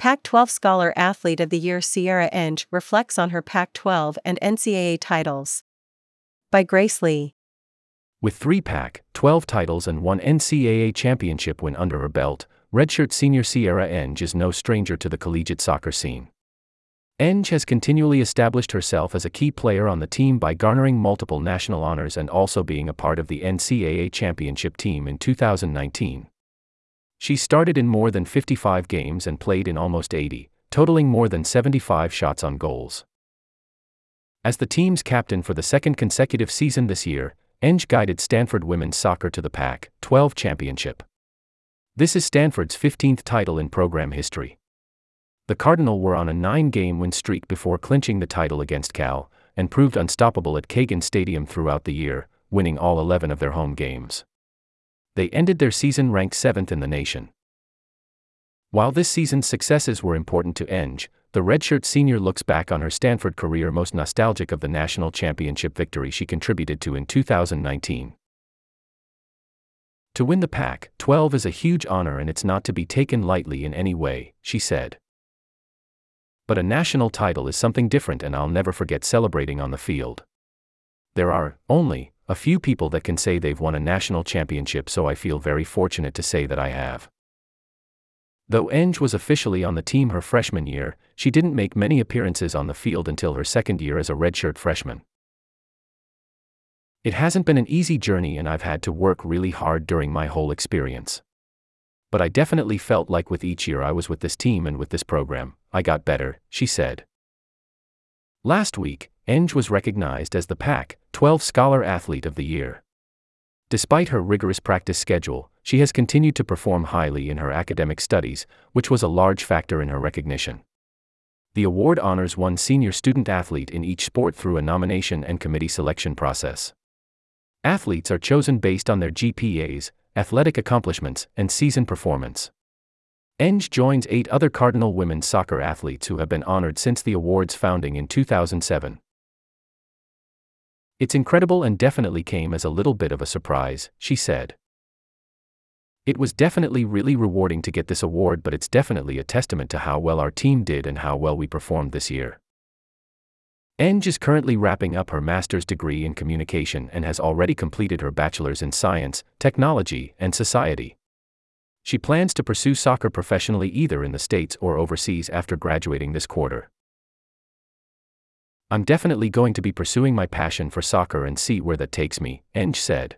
Pac 12 Scholar Athlete of the Year Sierra Enge reflects on her Pac 12 and NCAA titles. By Grace Lee. With three Pac 12 titles and one NCAA championship win under her belt, redshirt senior Sierra Enge is no stranger to the collegiate soccer scene. Enge has continually established herself as a key player on the team by garnering multiple national honors and also being a part of the NCAA championship team in 2019. She started in more than 55 games and played in almost 80, totaling more than 75 shots on goals. As the team's captain for the second consecutive season this year, Enge guided Stanford women's soccer to the Pac 12 championship. This is Stanford's 15th title in program history. The Cardinal were on a nine game win streak before clinching the title against Cal, and proved unstoppable at Cagan Stadium throughout the year, winning all 11 of their home games they ended their season ranked seventh in the nation. While this season's successes were important to Enge, the redshirt senior looks back on her Stanford career most nostalgic of the national championship victory she contributed to in 2019. To win the Pac 12 is a huge honor and it's not to be taken lightly in any way, she said. But a national title is something different and I'll never forget celebrating on the field. There are, only, a few people that can say they've won a national championship, so I feel very fortunate to say that I have. Though Enge was officially on the team her freshman year, she didn't make many appearances on the field until her second year as a redshirt freshman. It hasn't been an easy journey and I've had to work really hard during my whole experience. But I definitely felt like with each year I was with this team and with this program, I got better, she said. Last week, Enge was recognized as the Pac 12 Scholar Athlete of the Year. Despite her rigorous practice schedule, she has continued to perform highly in her academic studies, which was a large factor in her recognition. The award honors one senior student athlete in each sport through a nomination and committee selection process. Athletes are chosen based on their GPAs, athletic accomplishments, and season performance. Enge joins eight other Cardinal women's soccer athletes who have been honored since the award's founding in 2007. It's incredible and definitely came as a little bit of a surprise, she said. It was definitely really rewarding to get this award, but it's definitely a testament to how well our team did and how well we performed this year. Enge is currently wrapping up her master's degree in communication and has already completed her bachelor's in science, technology, and society. She plans to pursue soccer professionally either in the States or overseas after graduating this quarter. I'm definitely going to be pursuing my passion for soccer and see where that takes me, Enge said.